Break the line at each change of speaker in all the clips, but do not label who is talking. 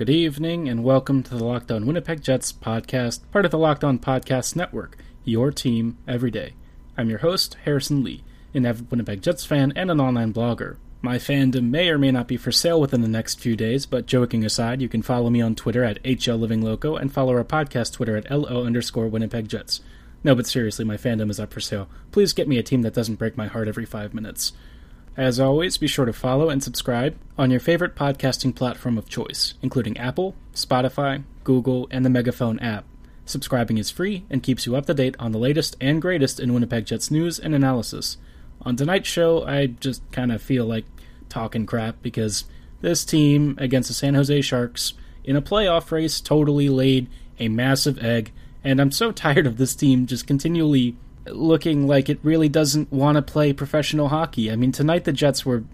Good evening, and welcome to the Locked On Winnipeg Jets podcast, part of the Locked On Podcast Network, your team every day. I'm your host, Harrison Lee, an avid Winnipeg Jets fan and an online blogger. My fandom may or may not be for sale within the next few days, but joking aside, you can follow me on Twitter at HLLivingLoco and follow our podcast Twitter at LO underscore Winnipeg Jets. No, but seriously, my fandom is up for sale. Please get me a team that doesn't break my heart every five minutes. As always, be sure to follow and subscribe on your favorite podcasting platform of choice, including Apple, Spotify, Google, and the Megaphone app. Subscribing is free and keeps you up to date on the latest and greatest in Winnipeg Jets news and analysis. On tonight's show, I just kind of feel like talking crap because this team against the San Jose Sharks in a playoff race totally laid a massive egg, and I'm so tired of this team just continually looking like it really doesn't want to play professional hockey. I mean, tonight the Jets were,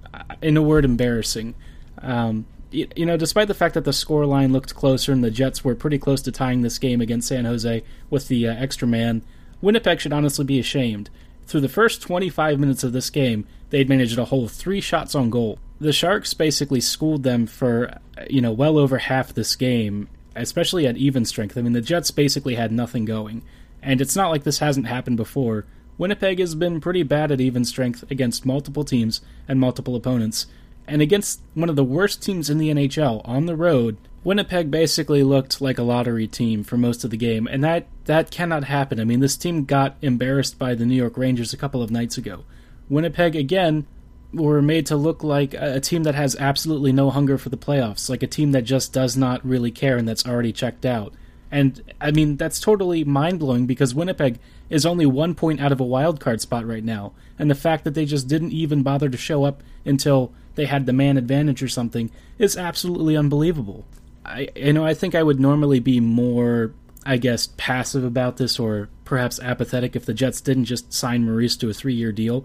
in a word, embarrassing. Um, you, you, know, despite the fact that the score line looked closer and the Jets were pretty close to tying this game against San Jose with the uh, extra man, Winnipeg should honestly be ashamed. Through the first 25 minutes of this game, they'd managed a whole three shots on goal. The Sharks basically schooled them for, you know, well over half this game, especially at even strength. I mean, the Jets basically had nothing going. And it's not like this hasn't happened before. Winnipeg has been pretty bad at even strength against multiple teams and multiple opponents. And against one of the worst teams in the NHL on the road, Winnipeg basically looked like a lottery team for most of the game, and that that cannot happen. I mean, this team got embarrassed by the New York Rangers a couple of nights ago. Winnipeg again were made to look like a team that has absolutely no hunger for the playoffs, like a team that just does not really care and that's already checked out. And I mean, that's totally mind blowing because Winnipeg is only one point out of a wild card spot right now. And the fact that they just didn't even bother to show up until they had the man advantage or something is absolutely unbelievable. I you know, I think I would normally be more I guess passive about this or perhaps apathetic if the Jets didn't just sign Maurice to a 3-year deal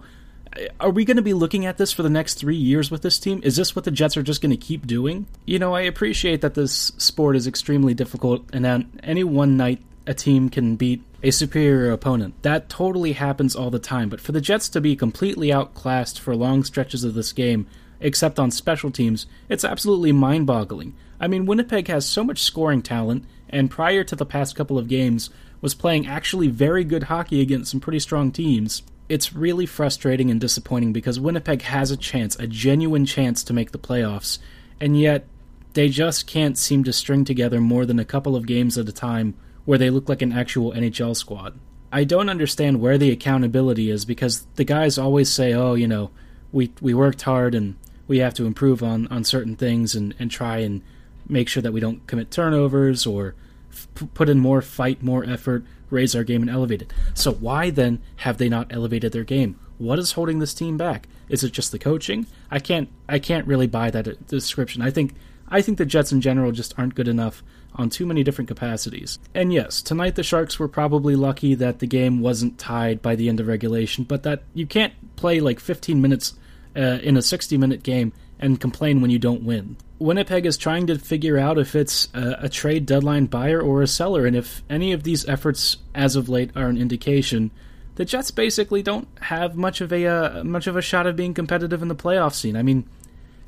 are we going to be looking at this for the next three years with this team? Is this what the Jets are just going to keep doing? You know, I appreciate that this sport is extremely difficult, and that any one night a team can beat a superior opponent. That totally happens all the time, but for the Jets to be completely outclassed for long stretches of this game, except on special teams, it's absolutely mind boggling. I mean, Winnipeg has so much scoring talent, and prior to the past couple of games, was playing actually very good hockey against some pretty strong teams it's really frustrating and disappointing because Winnipeg has a chance, a genuine chance to make the playoffs, and yet they just can't seem to string together more than a couple of games at a time where they look like an actual NHL squad. I don't understand where the accountability is because the guys always say, "Oh, you know, we we worked hard and we have to improve on on certain things and and try and make sure that we don't commit turnovers or f- put in more fight, more effort, raise our game and elevate it. So why then have they not elevated their game? What is holding this team back? Is it just the coaching? I can't I can't really buy that description. I think I think the Jets in general just aren't good enough on too many different capacities. And yes, tonight the Sharks were probably lucky that the game wasn't tied by the end of regulation, but that you can't play like 15 minutes uh, in a 60 minute game and complain when you don't win. Winnipeg is trying to figure out if it's a, a, trade deadline buyer or a seller, and if any of these efforts as of late are an indication, the Jets basically don't have much of a uh, much of a shot of being competitive in the playoff scene. I mean,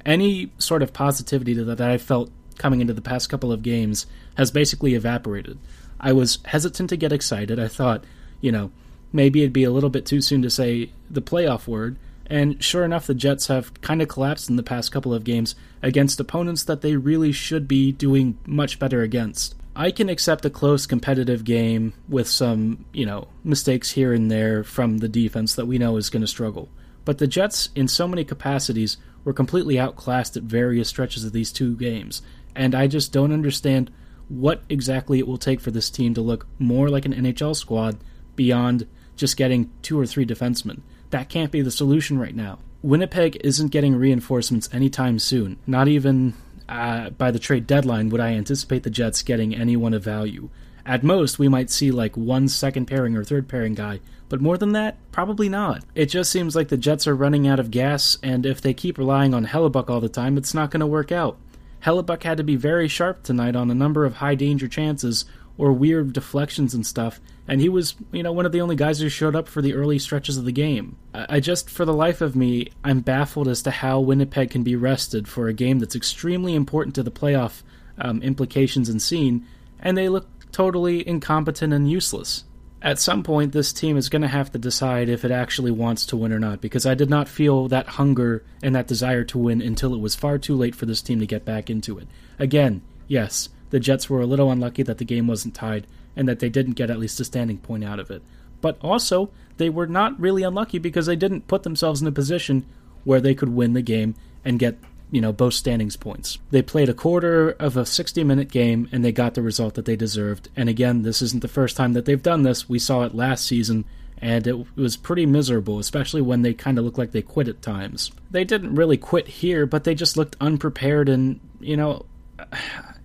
any sort of positivity that, that I felt coming into the past couple of games has basically evaporated. I was hesitant to get excited. I thought, you know, maybe it'd be a little bit too soon to say the playoff word and sure enough, the Jets have kind of collapsed in the past couple of games against opponents that they really should be doing much better against. I can accept a close competitive game with some, you know, mistakes here and there from the defense that we know is going to struggle. But the Jets, in so many capacities, were completely outclassed at various stretches of these two games, and I just don't understand what exactly it will take for this team to look more like an NHL squad beyond just getting two or three defensemen. That can't be the solution right now. Winnipeg isn't getting reinforcements anytime soon. Not even uh, by the trade deadline would I anticipate the Jets getting anyone of value. At most, we might see like one second pairing or third pairing guy, but more than that, probably not. It just seems like the Jets are running out of gas, and if they keep relying on Hellebuyck all the time, it's not going to work out. Hellebuyck had to be very sharp tonight on a number of high danger chances or weird deflections and stuff, and he was, you know, one of the only guys who showed up for the early stretches of the game. I just, for the life of me, I'm baffled as to how Winnipeg can be rested for a game that's extremely important to the playoff um, implications and scene and they look totally incompetent and useless. At some point, this team is going to have to decide if it actually wants to win or not, because I did not feel that hunger and that desire to win until it was far too late for this team to get back into it. Again, yes, the Jets were a little unlucky that the game wasn't tied and that they didn't get at least a standing point out of it. But also, they were not really unlucky because they didn't put themselves in a position where they could win the game and get you know both standings points. They played a quarter of a 60 minute game and they got the result that they deserved. And again, this isn't the first time that they've done this. We saw it last season and it was pretty miserable, especially when they kind of looked like they quit at times. They didn't really quit here, but they just looked unprepared and, you know,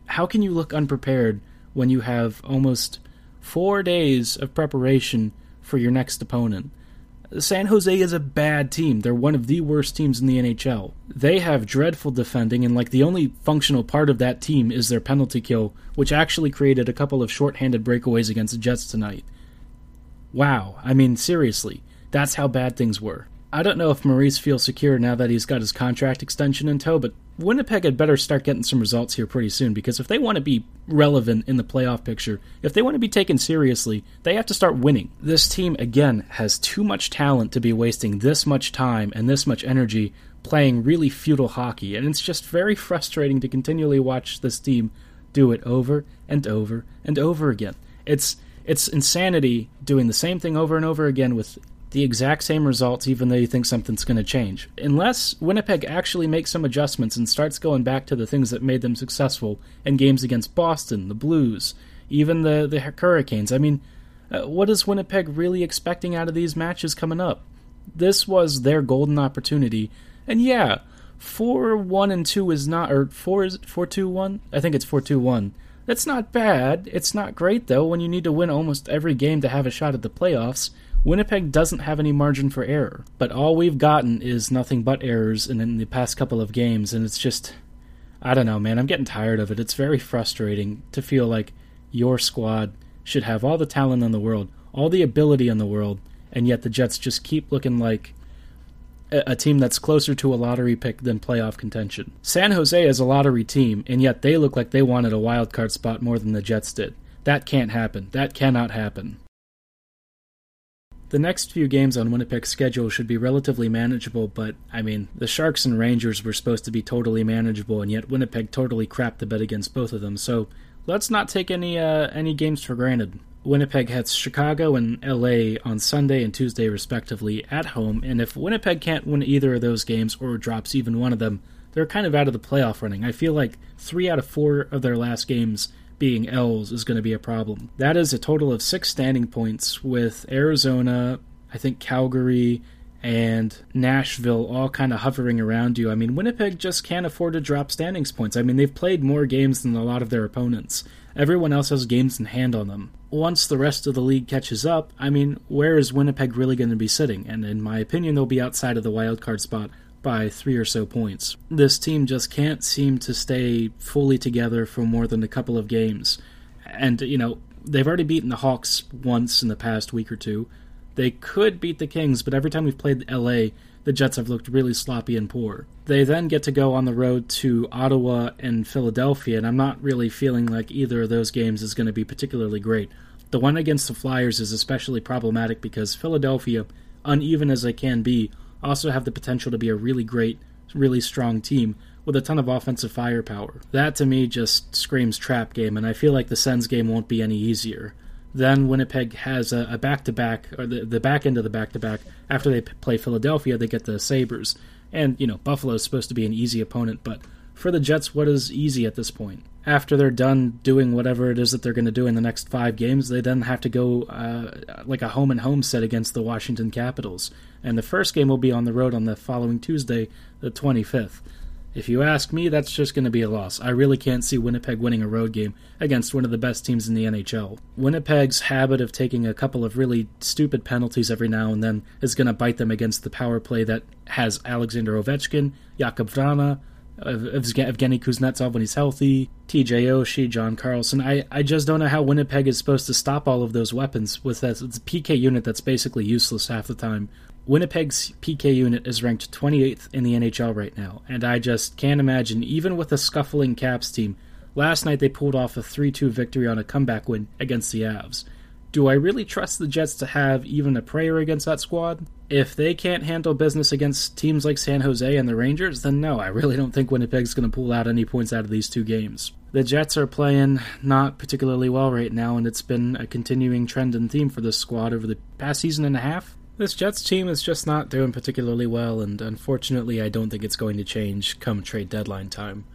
how can you look unprepared when you have almost 4 days of preparation for your next opponent? San Jose is a bad team. They're one of the worst teams in the NHL. They have dreadful defending, and like the only functional part of that team is their penalty kill, which actually created a couple of shorthanded breakaways against the Jets tonight. Wow, I mean, seriously, that's how bad things were. I don't know if Maurice feels secure now that he's got his contract extension in tow, but Winnipeg had better start getting some results here pretty soon because if they want to be relevant in the playoff picture, if they want to be taken seriously, they have to start winning. This team, again, has too much talent to be wasting this much time and this much energy playing really futile hockey, and it's just very frustrating to continually watch this team do it over and over and over again. It's it's insanity doing the same thing over and over again with the exact same results even though you think something's going to change. Unless Winnipeg actually makes some adjustments and starts going back to the things that made them successful in games against Boston, the Blues, even the, the Hurricanes. I mean, uh, what is Winnipeg really expecting out of these matches coming up? This was their golden opportunity. And yeah, 4 1 and 2 is not, or 4 is 4 2 1? I think it's 4 2 1. That's not bad. It's not great, though, when you need to win almost every game to have a shot at the playoffs. Winnipeg doesn't have any margin for error, but all we've gotten is nothing but errors in, in the past couple of games, and it's just. I don't know, man. I'm getting tired of it. It's very frustrating to feel like your squad should have all the talent in the world, all the ability in the world, and yet the Jets just keep looking like a, a team that's closer to a lottery pick than playoff contention. San Jose is a lottery team, and yet they look like they wanted a wild card spot more than the Jets did. That can't happen. That cannot happen. The next few games on Winnipeg's schedule should be relatively manageable, but I mean, the Sharks and Rangers were supposed to be totally manageable, and yet Winnipeg totally crapped the bed against both of them. So let's not take any uh, any games for granted. Winnipeg has Chicago and LA on Sunday and Tuesday respectively at home, and if Winnipeg can't win either of those games or drops even one of them, they're kind of out of the playoff running. I feel like three out of four of their last games being L's is going to be a problem. That is a total of six standing points with Arizona, I think Calgary, and Nashville all kind of hovering around you. I mean, Winnipeg just can't afford to drop standings points. I mean, they've played more games than a lot of their opponents. Everyone else has games in hand on them. Once the rest of the league catches up, I mean, where is Winnipeg really going to be sitting? And in my opinion, they'll be outside of the wild card spot by three or so points. This team just can't seem to stay fully together for more than a couple of games. And, you know, they've already beaten the Hawks once in the past week or two. They could beat the Kings, but every time we've played LA, the Jets have looked really sloppy and poor. They then get to go on the road to Ottawa and Philadelphia, and I'm not really feeling like either of those games is going to be particularly great. The one against the Flyers is especially problematic because Philadelphia, uneven as they can be, also have the potential to be a really great, really strong team with a ton of offensive firepower. That to me just screams trap game, and I feel like the Sens game won't be any easier. Then Winnipeg has a back to back, or the, the back end of the back to back. After they play Philadelphia, they get the Sabres. And, you know, Buffalo is supposed to be an easy opponent, but for the Jets, what is easy at this point? After they're done doing whatever it is that they're going to do in the next five games, they then have to go uh, like a home and home set against the Washington Capitals. And the first game will be on the road on the following Tuesday, the 25th. If you ask me, that's just going to be a loss. I really can't see Winnipeg winning a road game against one of the best teams in the NHL. Winnipeg's habit of taking a couple of really stupid penalties every now and then is going to bite them against the power play that has Alexander Ovechkin, Jakub Vrana, Evgeny Kuznetsov when he's healthy, TJ Oshie, John Carlson. I, I just don't know how Winnipeg is supposed to stop all of those weapons with that a PK unit that's basically useless half the time. Winnipeg's PK unit is ranked 28th in the NHL right now, and I just can't imagine, even with a scuffling Caps team, Last night they pulled off a 3 2 victory on a comeback win against the Avs. Do I really trust the Jets to have even a prayer against that squad? If they can't handle business against teams like San Jose and the Rangers, then no, I really don't think Winnipeg's going to pull out any points out of these two games. The Jets are playing not particularly well right now, and it's been a continuing trend and theme for this squad over the past season and a half. This Jets team is just not doing particularly well, and unfortunately, I don't think it's going to change come trade deadline time.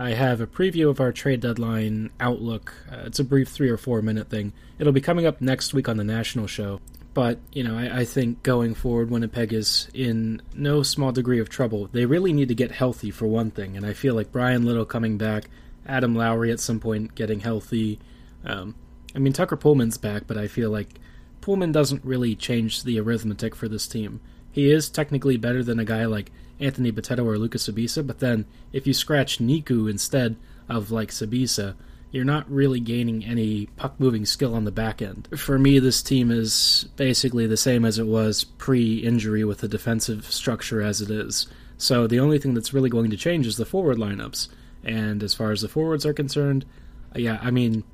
I have a preview of our trade deadline outlook. Uh, it's a brief three or four minute thing. It'll be coming up next week on the national show. But, you know, I, I, think going forward, Winnipeg is in no small degree of trouble. They really need to get healthy, for one thing. And I feel like Bryan Little coming back, Adam Lowry at some point getting healthy. Um, I mean, Tucker Poolman's back, but I feel like Poolman doesn't really change the arithmetic for this team. He is technically better than a guy like Anthony Bitetto or Lucas Sbisa, but then if you scratch Niku instead of like Sbisa, you're not really gaining any puck moving skill on the back end. For me, this team is basically the same as it was pre injury with the defensive structure as it is. So the only thing that's really going to change is the forward lineups. And as far as the forwards are concerned, yeah, I mean,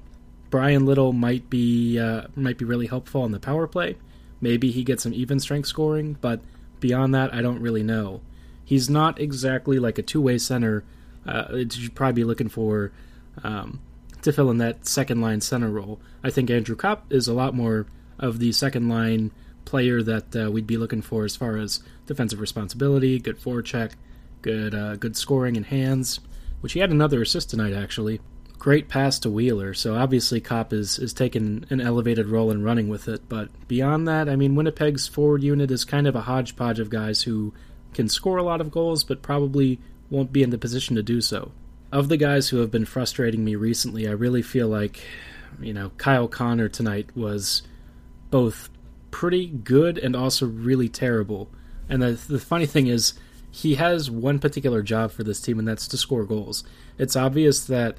Bryan Little might be uh, might be really helpful on the power play. Maybe he gets some even strength scoring, but beyond that, I don't really know. He's not exactly like a two way center. Uh, you'd probably be looking for um, to fill in that second line center role. I think Andrew Copp is a lot more of the second line player that uh, we'd be looking for as far as defensive responsibility, good forecheck, good uh, good scoring and hands, which he had another assist tonight actually. Great pass to Wheeler, so obviously Copp is is taking an elevated role and running with it. But beyond that, I mean, Winnipeg's forward unit is kind of a hodgepodge of guys who can score a lot of goals, but probably won't be in the position to do so of the guys who have been frustrating me recently, I really feel like, you know, Kyle Connor tonight was both pretty good and also really terrible. And the, the funny thing is, he has one particular job for this team, and that's to score goals. It's obvious that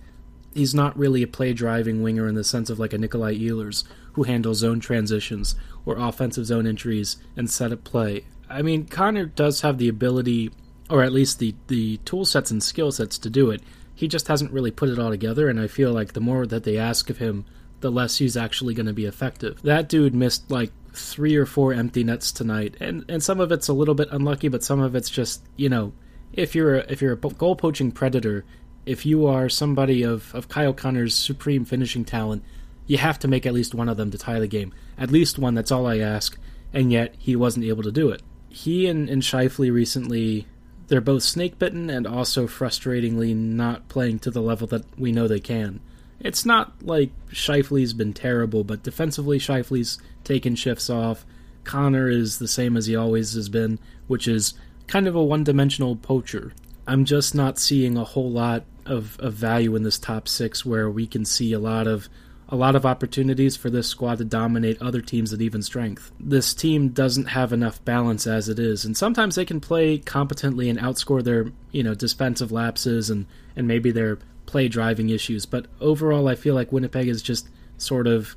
he's not really a play driving winger in the sense of like a Nikolai Ehlers, who handles zone transitions or offensive zone entries and set up play. I mean, Connor does have the ability, or at least the, the tool sets and skill sets to do it he just hasn't really put it all together, and I feel like the more that they ask of him, the less he's actually going to be effective. That dude missed like three or four empty nets tonight, and and some of it's a little bit unlucky, but some of it's just you know, if you're a, if you're a goal poaching predator, if you are somebody of of Kyle Connor's supreme finishing talent, you have to make at least one of them to tie the game. At least one. That's all I ask. And yet he wasn't able to do it. He and, and Scheifele recently they're both snake bitten and also frustratingly not playing to the level that we know they can. It's not like Scheifele's been terrible, but defensively, Scheifele's taken shifts off. Connor is the same as he always has been, which is kind of a one dimensional poacher. I'm just not seeing a whole lot of, of value in this top six where we can see a lot of a lot of opportunities for this squad to dominate other teams at even strength. This team doesn't have enough balance as it is, and sometimes they can play competently and outscore their, you know, defensive lapses and and maybe their play driving issues, but overall I feel like Winnipeg is just sort of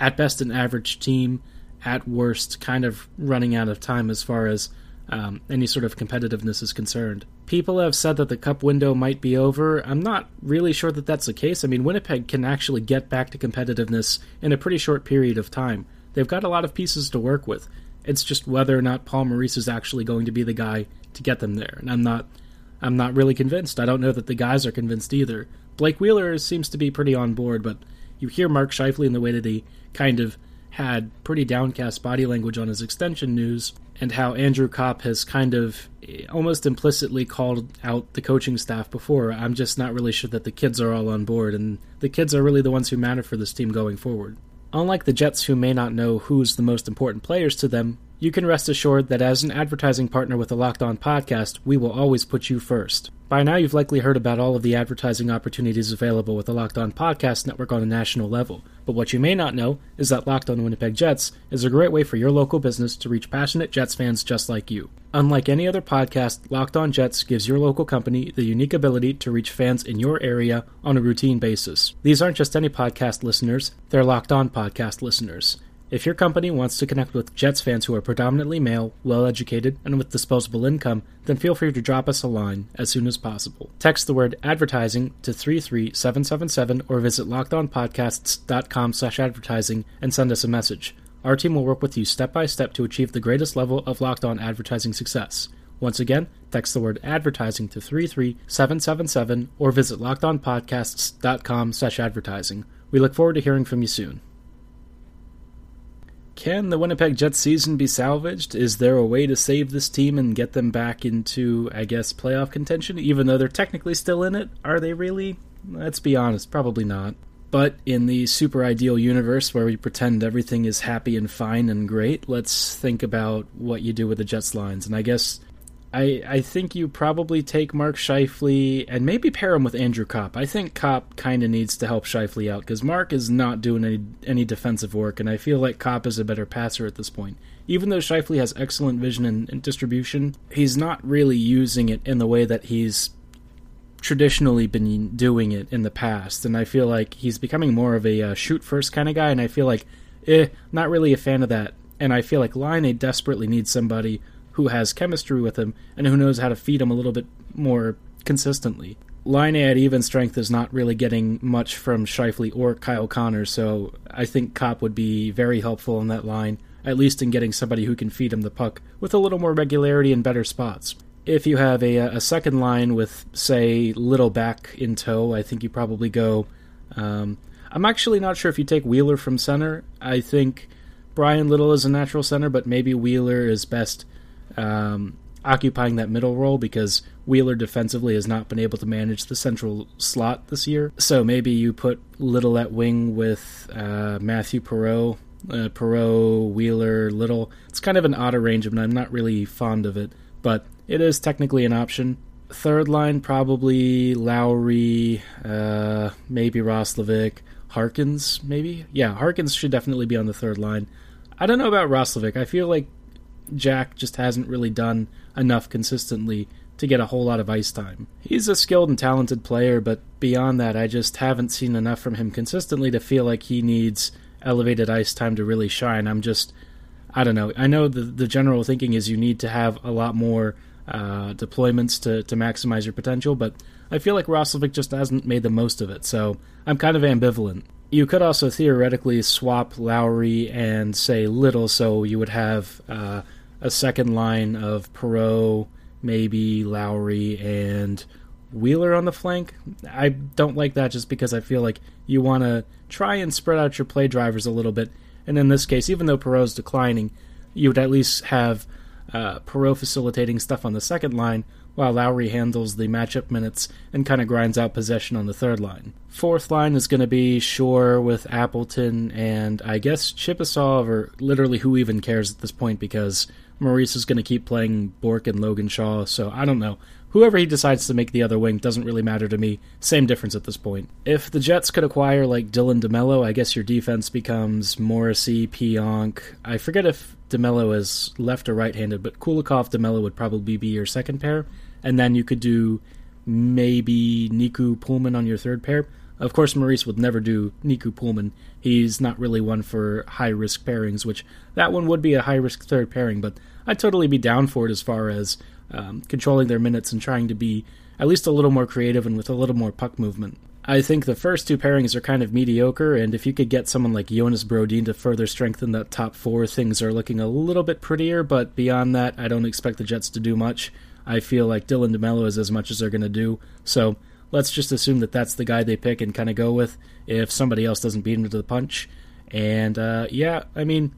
at best an average team, at worst kind of running out of time as far as um, any sort of competitiveness is concerned. People have said that the cup window might be over. I'm not really sure that that's the case. I mean, Winnipeg can actually get back to competitiveness in a pretty short period of time. They've got a lot of pieces to work with. It's just whether or not Paul Maurice is actually going to be the guy to get them there. And I'm not I'm not really convinced. I don't know that the guys are convinced either. Blake Wheeler seems to be pretty on board, but you hear Mark Scheifele in the way that he kind of had pretty downcast body language on his extension news and how Andrew Copp has kind of eh, almost implicitly called out the coaching staff before. I'm just not really sure that the kids are all on board, and the kids are really the ones who matter for this team going forward. Unlike the Jets, who may not know who's the most important players to them, you can rest assured that as an advertising partner with the Locked On podcast, we will always put you first. By now, you've likely heard about all of the advertising opportunities available with the Locked On Podcast Network on a national level. But what you may not know is that Locked On Winnipeg Jets is a great way for your local business to reach passionate Jets fans just like you. Unlike any other podcast, Locked On Jets gives your local company the unique ability to reach fans in your area on a routine basis. These aren't just any podcast listeners, they're Locked On podcast listeners. If your company wants to connect with Jets fans who are predominantly male, well educated, and with disposable income, then feel free to drop us a line as soon as possible. Text the word advertising to 33777 or visit lockedonpodcasts.com slash advertising and send us a message. Our team will work with you step by step to achieve the greatest level of locked on advertising success. Once again, text the word advertising to 33777 or visit lockedonpodcasts.com slash advertising. We look forward to hearing from you soon. Can the Winnipeg Jets season be salvaged? Is there a way to save this team and get them back into, I guess, playoff contention? Even though they're technically still in it, are they really? Let's be honest, probably not. But in the super ideal universe where we pretend everything is happy and fine and great, let's think about what you do with the Jets lines. And I guess I I think you probably take Mark Scheifele and maybe pair him with Andrew Copp. I think Copp kind of needs to help Scheifele out because Mark is not doing any any defensive work, and I feel like Copp is a better passer at this point. Even though Scheifele has excellent vision and, and distribution, he's not really using it in the way that he's traditionally been doing it in the past, and I feel like he's becoming more of a uh, shoot first kind of guy, and I feel like, eh, not really a fan of that. And I feel like Laine desperately needs somebody who has chemistry with him and who knows how to feed him a little bit more consistently. Laine at even strength is not really getting much from Scheifele or Kyle Connor, so I think Copp would be very helpful in that line, at least in getting somebody who can feed him the puck with a little more regularity and better spots. If you have a, a second line with, say, Little back in tow, I think you probably go. Um, I'm actually not sure if you take Wheeler from center. I think Bryan Little is a natural center, but maybe Wheeler is best um, occupying that middle role because Wheeler defensively has not been able to manage the central slot this year. So maybe you put Little at wing with uh, Matthew Perreault, uh, Perreault, Wheeler, Little. It's kind of an odd arrangement. I'm not really fond of it, but it is technically an option. Third line, probably Lowry, uh, maybe Roslovic, Harkins, maybe? Yeah, Harkins should definitely be on the third line. I don't know about Roslovic. I feel like Jack just hasn't really done enough consistently to get a whole lot of ice time. He's a skilled and talented player, but beyond that, I just haven't seen enough from him consistently to feel like he needs elevated ice time to really shine. I'm just, I don't know. I know the the general thinking is you need to have a lot more uh, deployments to to maximize your potential, but I feel like Roslovic just hasn't made the most of it. So I'm kind of ambivalent. You could also theoretically swap Lowry and say Little, so you would have. Uh, a second line of Perreault, maybe Lowry, and Wheeler on the flank. I don't like that just because I feel like you want to try and spread out your play drivers a little bit. And in this case, even though Perreault's declining, you would at least have uh, Perreault facilitating stuff on the second line while Lowry handles the matchup minutes and kind of grinds out possession on the third line. Fourth line is going to be Shore with Appleton and I guess Chipasov, or literally who even cares at this point because Maurice is going to keep playing Bourque and Logan Shaw, so I don't know. Whoever he decides to make the other wing doesn't really matter to me. Same difference at this point. If the Jets could acquire like Dylan DeMelo, I guess your defense becomes Morrissey, Pionk. I forget if DeMelo is left or right-handed, but Kulikov DeMelo would probably be your second pair, and then you could do maybe Niku Poolman on your third pair. Of course, Maurice would never do Niku Poolman. He's not really one for high risk pairings, which that one would be a high risk third pairing, but I'd totally be down for it as far as um, controlling their minutes and trying to be at least a little more creative and with a little more puck movement. I think the first two pairings are kind of mediocre, and if you could get someone like Jonas Brodin to further strengthen that top four, things are looking a little bit prettier, but beyond that, I don't expect the Jets to do much. I feel like Dylan DeMelo is as much as they're going to do, so let's just assume that that's the guy they pick and kind of go with if somebody else doesn't beat him to the punch. And uh, yeah, I mean,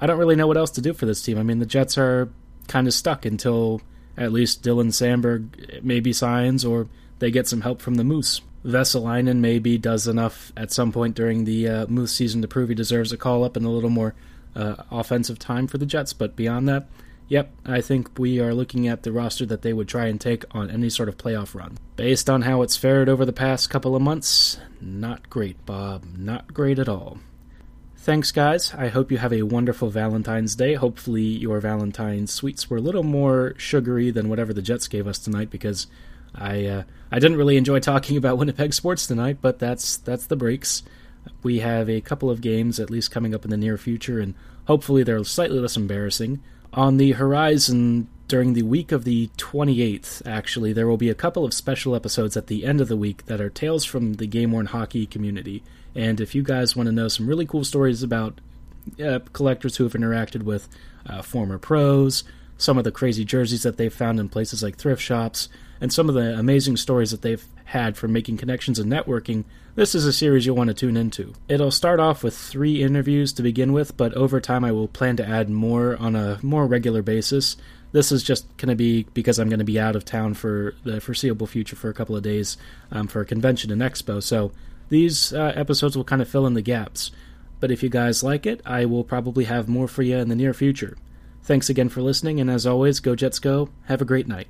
I don't really know what else to do for this team. I mean, the Jets are kind of stuck until at least Dylan Sandberg maybe signs or they get some help from the Moose. Vesalainen maybe does enough at some point during the uh, Moose season to prove he deserves a call up and a little more uh, offensive time for the Jets. But beyond that, Yep, I think we are looking at the roster that they would try and take on any sort of playoff run. Based on how it's fared over the past couple of months, not great, Bob. Not great at all. Thanks, guys. I hope you have a wonderful Valentine's Day. Hopefully, your Valentine's sweets were a little more sugary than whatever the Jets gave us tonight, because I uh, I didn't really enjoy talking about Winnipeg sports tonight. But that's that's the breaks. We have a couple of games at least coming up in the near future, and hopefully they're slightly less embarrassing. On the horizon, during the week of the 28th, actually, there will be a couple of special episodes at the end of the week that are tales from the game worn hockey community. And if you guys want to know some really cool stories about uh, collectors who have interacted with uh, former pros, some of the crazy jerseys that they've found in places like thrift shops, and some of the amazing stories that they've had for making connections and networking, this is a series you'll want to tune into. It'll start off with three interviews to begin with, but over time I will plan to add more on a more regular basis. This is just going to be because I'm going to be out of town for the foreseeable future for a couple of days um, for a convention and expo, so these uh, episodes will kind of fill in the gaps. But if you guys like it, I will probably have more for you in the near future. Thanks again for listening, and as always, go Jets go. Have a great night.